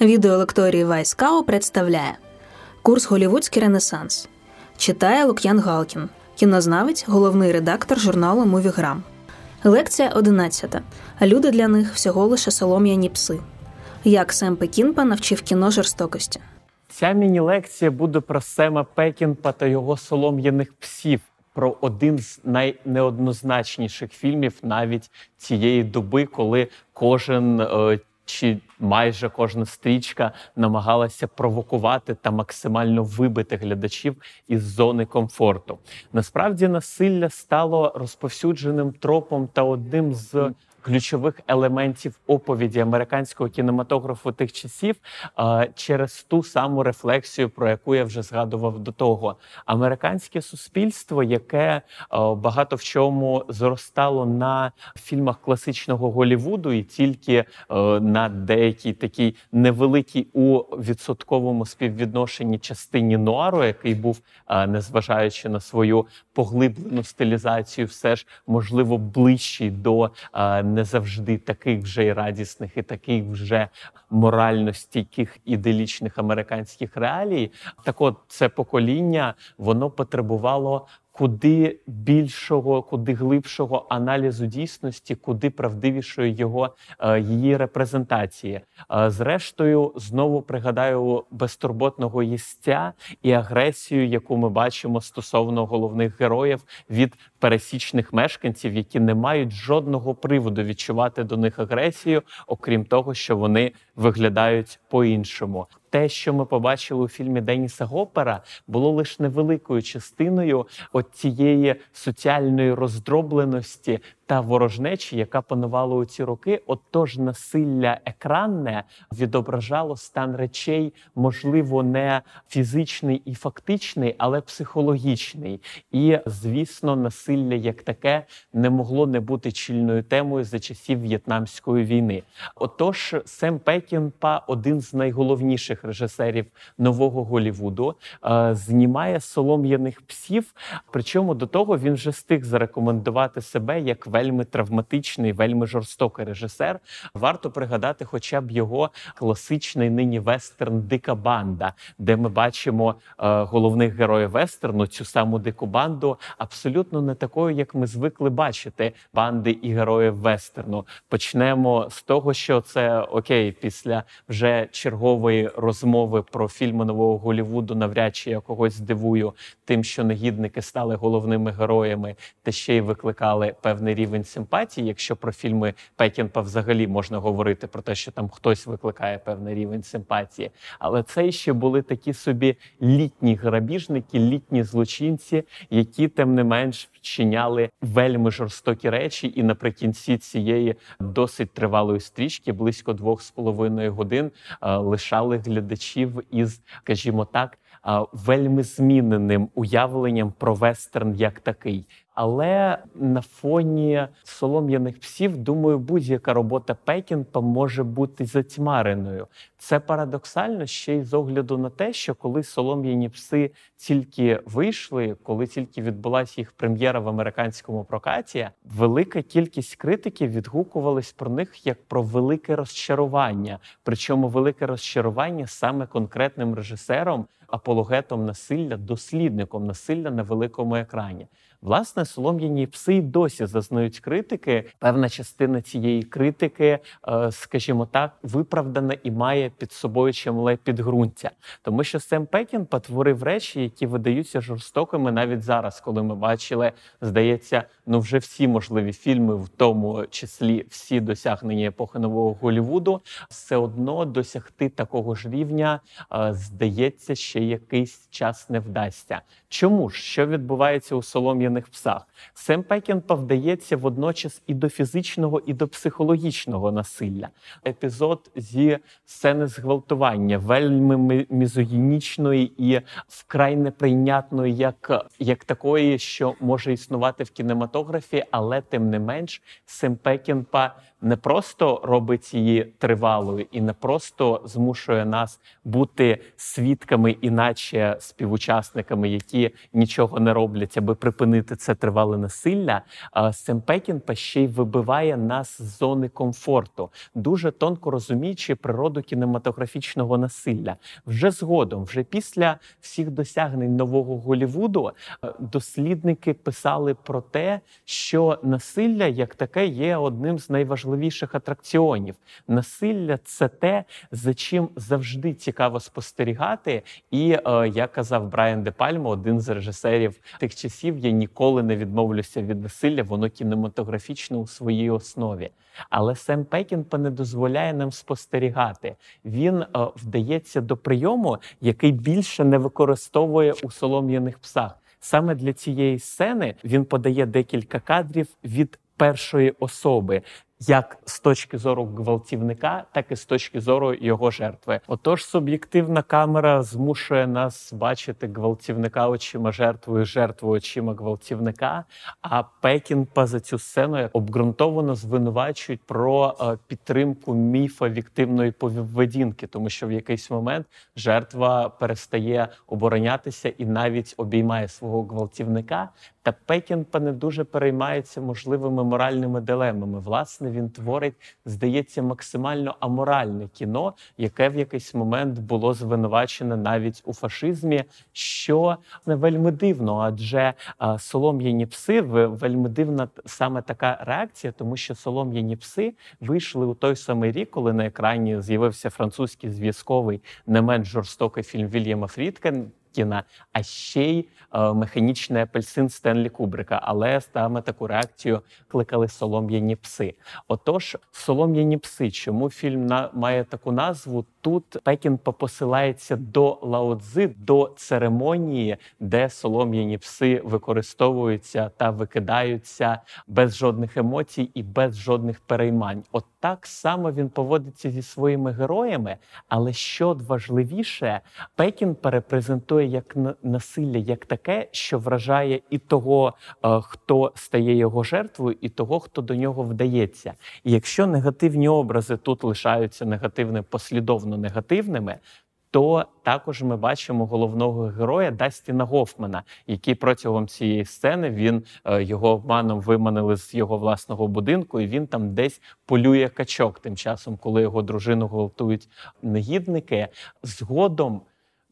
Відеолекторії Вайскау представляє Курс Голівудський Ренесанс. Читає Лук'ян Галкін, кінознавець, головний редактор журналу Мувіграм. Лекція 11. Люди для них всього лише солом'яні пси. Як Сем Пекінпа навчив кіно жорстокості. Ця міні-лекція буде про Сема Пекінпа та його солом'яних псів. Про один з найнеоднозначніших фільмів навіть цієї доби, коли кожен е, чи майже кожна стрічка намагалася провокувати та максимально вибити глядачів із зони комфорту. Насправді насилля стало розповсюдженим тропом та одним з ключових елементів оповіді американського кінематографу тих часів через ту саму рефлексію, про яку я вже згадував до того. Американське суспільство, яке багато в чому зростало на фільмах класичного Голівуду, і тільки на деякій такій невеликій у відсотковому співвідношенні частині нуару, який був, незважаючи на свою поглиблену стилізацію, все ж можливо ближчий до не завжди таких вже й радісних і таких вже морально стійких іделічних американських реалій. Так, от це покоління воно потребувало куди більшого, куди глибшого аналізу дійсності, куди правдивішої його е, її репрезентації. Е, зрештою, знову пригадаю безтурботного їстя і агресію, яку ми бачимо стосовно головних героїв від пересічних мешканців, які не мають жодного приводу відчувати до них агресію, окрім того, що вони виглядають по-іншому те, що ми побачили у фільмі Деніса Гопера, було лише невеликою частиною от цієї соціальної роздробленості та ворожнечі, яка панувала у ці роки. Отож, насилля екранне відображало стан речей, можливо, не фізичний і фактичний, але психологічний. І, звісно, насилля як таке не могло не бути чільною темою за часів В'єтнамської війни. Отож, Сем Пекінпа, один з найголовніших режисерів нового Голівуду, е, знімає солом'яних псів. Причому до того він вже встиг зарекомендувати себе як вельми травматичний, вельми жорстокий режисер. Варто пригадати, хоча б його класичний нині вестерн Дика банда, де ми бачимо е, головних героїв вестерну, цю саму дику банду, абсолютно не такою, як ми звикли бачити банди і героїв вестерну. Почнемо з того, що це окей, після вже чергової розмови про фільми нового Голівуду, навряд чи я когось здивую тим, що негідники стали головними героями, та ще й викликали певний рівень рівень симпатії, якщо про фільми Пекінпа взагалі можна говорити про те, що там хтось викликає певний рівень симпатії. Але це ще були такі собі літні грабіжники, літні злочинці, які тим не менш вчиняли вельми жорстокі речі, і наприкінці цієї досить тривалої стрічки, близько двох з половиною годин, лишали глядачів із, скажімо так, вельми зміненим уявленням про вестерн як такий. Але на фоні солом'яних псів, думаю, будь-яка робота Пекінпа може бути затьмареною. Це парадоксально ще й з огляду на те, що коли солом'яні пси тільки вийшли, коли тільки відбулася їх прем'єра в американському прокаті, велика кількість критиків відгукувались про них як про велике розчарування. Причому велике розчарування саме конкретним режисером, апологетом насилля, дослідником насилля на великому екрані. Власне, солом'яні пси досі зазнають критики. Певна частина цієї критики, е, скажімо так, виправдана і має під собою чимле підґрунтя, тому що Сем Пекін потворив речі, які видаються жорстокими навіть зараз, коли ми бачили, здається, ну вже всі можливі фільми, в тому числі всі досягнення епохи нового Голівуду, все одно досягти такого ж рівня, е, здається, ще якийсь час не вдасться. Чому ж що відбувається у солом'яних солом'яних псах. Сем Пекінпа вдається водночас і до фізичного, і до психологічного насилля. Епізод зі сцени зґвалтування, вельми мізогінічної і вкрай неприйнятної, як, як такої, що може існувати в кінематографі, але тим не менш Сем Пекінпа не просто робить її тривалою і не просто змушує нас бути свідками, іначе співучасниками, які нічого не роблять, аби припинити це тривале насилля. Сем Пекінпа ще й вибиває нас з зони комфорту, дуже тонко розуміючи природу кінематографічного насилля. Вже згодом, вже після всіх досягнень нового Голівуду, дослідники писали про те, що насилля як таке є одним з найважливіших атракціонів. Насилля це те, за чим завжди цікаво спостерігати. І е, як казав Брайан Де Пальмо, один з режисерів тих часів, я ніколи не відмовлюся від насилля, воно кінематографічно у своїй основі. Але Сем Пекінпа не дозволяє нам спостерігати. Він е, вдається до прийому, який більше не використовує у солом'яних псах. Саме для цієї сцени він подає декілька кадрів від першої особи як з точки зору гвалтівника, так і з точки зору його жертви. Отож, суб'єктивна камера змушує нас бачити гвалтівника очима жертвою, жертву очима гвалтівника. А Пекінпа за цю сцену обґрунтовано звинувачують про е, підтримку міфа віктивної поведінки, тому що в якийсь момент жертва перестає оборонятися і навіть обіймає свого гвалтівника. Та Пекінпа не дуже переймається можливими моральними дилемами. Власне, він творить, здається, максимально аморальне кіно, яке в якийсь момент було звинувачене навіть у фашизмі, що не вельми дивно, адже солом'яні пси вельми дивна саме така реакція, тому що солом'яні пси вийшли у той самий рік, коли на екрані з'явився французький зв'язковий не менш жорстокий фільм Вільяма Фрідкен. Пушкіна, а ще й е, механічний апельсин Стенлі Кубрика. Але саме таку реакцію кликали солом'яні пси. Отож, солом'яні пси, чому фільм на має таку назву? Тут Пекінпа посилається до лаодзи, до церемонії, де солом'яні пси використовуються та викидаються без жодних емоцій і без жодних переймань. От так само він поводиться зі своїми героями. Але що важливіше, Пекін перепрезентує як насилля, як таке, що вражає і того, е, хто стає його жертвою, і того, хто до нього вдається. І якщо негативні образи тут лишаються негативними, послідовно негативними, то також ми бачимо головного героя Дастіна Гофмана, який протягом цієї сцени він е, його обманом виманили з його власного будинку, і він там десь полює качок. Тим часом, коли його дружину гвалтують негідники, згодом.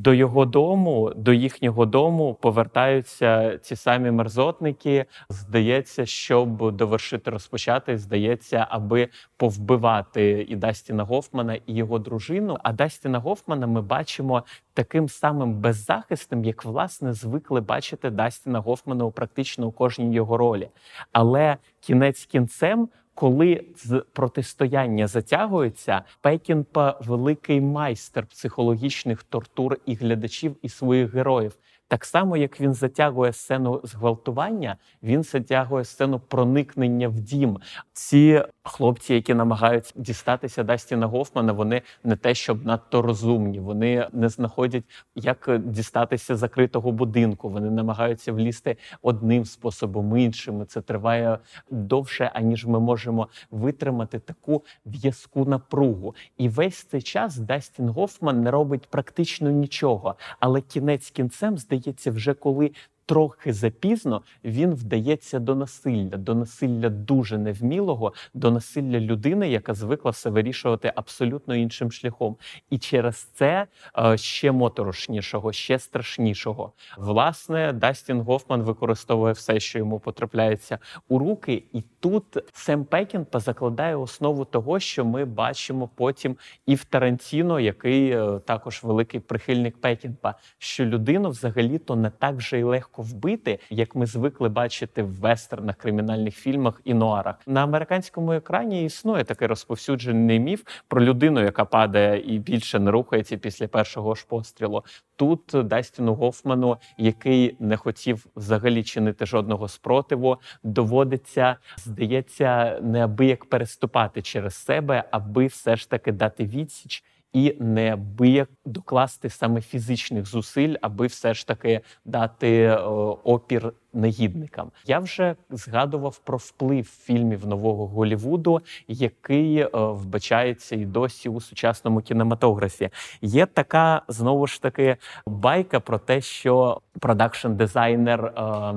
До його дому, до їхнього дому повертаються ці самі мерзотники. Здається, щоб довершити розпочати, здається, аби повбивати і Дастіна Гофмана, і його дружину. А Дастіна Гофмана ми бачимо таким самим беззахисним, як власне звикли бачити Дастіна Гофмана у практично у кожній його ролі. Але кінець кінцем коли з протистояння затягується, Пекінпа великий майстер психологічних тортур і глядачів і своїх героїв. Так само, як він затягує сцену зґвалтування, він затягує сцену проникнення в дім. Ці хлопці, які намагаються дістатися Дастіна Гофмана, вони не те, щоб надто розумні, вони не знаходять, як дістатися закритого будинку. Вони намагаються влізти одним способом, іншим. Це триває довше, аніж ми можемо витримати таку в'язку напругу. І весь цей час Дастін Гофман не робить практично нічого, але кінець кінцем здається вже коли трохи запізно він вдається до насилля, до насилля дуже невмілого, до насилля людини, яка звикла все вирішувати абсолютно іншим шляхом. І через це е, ще моторошнішого, ще страшнішого. Власне, Дастін Гофман використовує все, що йому потрапляється у руки, і тут Сем Пекінпа закладає основу того, що ми бачимо потім і в Тарантіно, який е, також великий прихильник Пекінпа, що людину взагалі-то не так вже й легко вбити, як ми звикли бачити в вестернах, кримінальних фільмах і нуарах. На американському екрані існує такий розповсюджений міф про людину, яка падає і більше не рухається після першого ж пострілу. Тут Дастіну Гофману, який не хотів взагалі чинити жодного спротиву, доводиться, здається, неабияк переступати через себе, аби все ж таки дати відсіч і неабияк докласти саме фізичних зусиль, аби все ж таки дати е, опір негідникам. Я вже згадував про вплив фільмів нового Голівуду, який е, вбачається і досі у сучасному кінематографі. Є така знову ж таки байка про те, що продакшн дизайнер е,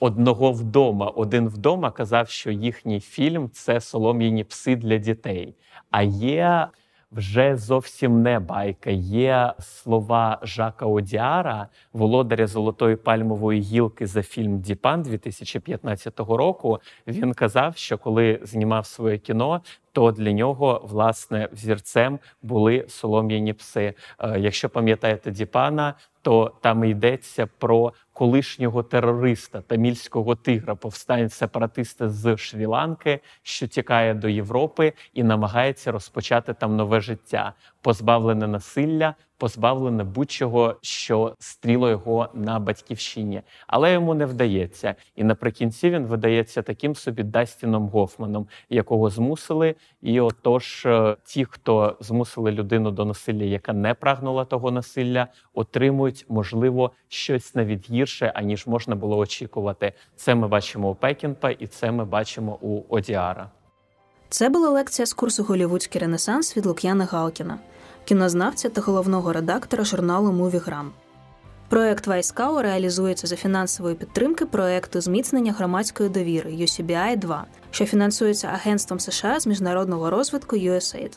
одного вдома, один вдома казав, що їхній фільм це солом'яні пси для дітей. А є вже зовсім не байка. Є слова Жака Одіара, володаря Золотої пальмової гілки за фільм Діпан 2015 року. Він казав, що коли знімав своє кіно, то для нього власне взірцем були солом'яні пси. Е, якщо пам'ятаєте Діпана, то там йдеться про колишнього терориста тамільського тигра, повстань сепаратиста з Шрі-Ланки, що тікає до Європи і намагається розпочати там нове життя, позбавлене насилля, позбавлене будь-чого, що стріло його на батьківщині, але йому не вдається. І наприкінці він видається таким собі Дастіном Гофманом, якого змусили. І отож, е, ті, хто змусили людину до насилля, яка не прагнула того насилля, отримують можливо щось на навіть гірше, аніж можна було очікувати. Це ми бачимо у Пекінпа, і це ми бачимо у Одіара. Це була лекція з курсу Голівудський Ренесанс від Лук'яна Галкіна кінознавця та головного редактора журналу Мувіграм. Проект Вайскау реалізується за фінансової підтримки проекту зміцнення громадської довіри UCBI 2 що фінансується Агентством США з міжнародного розвитку USAID.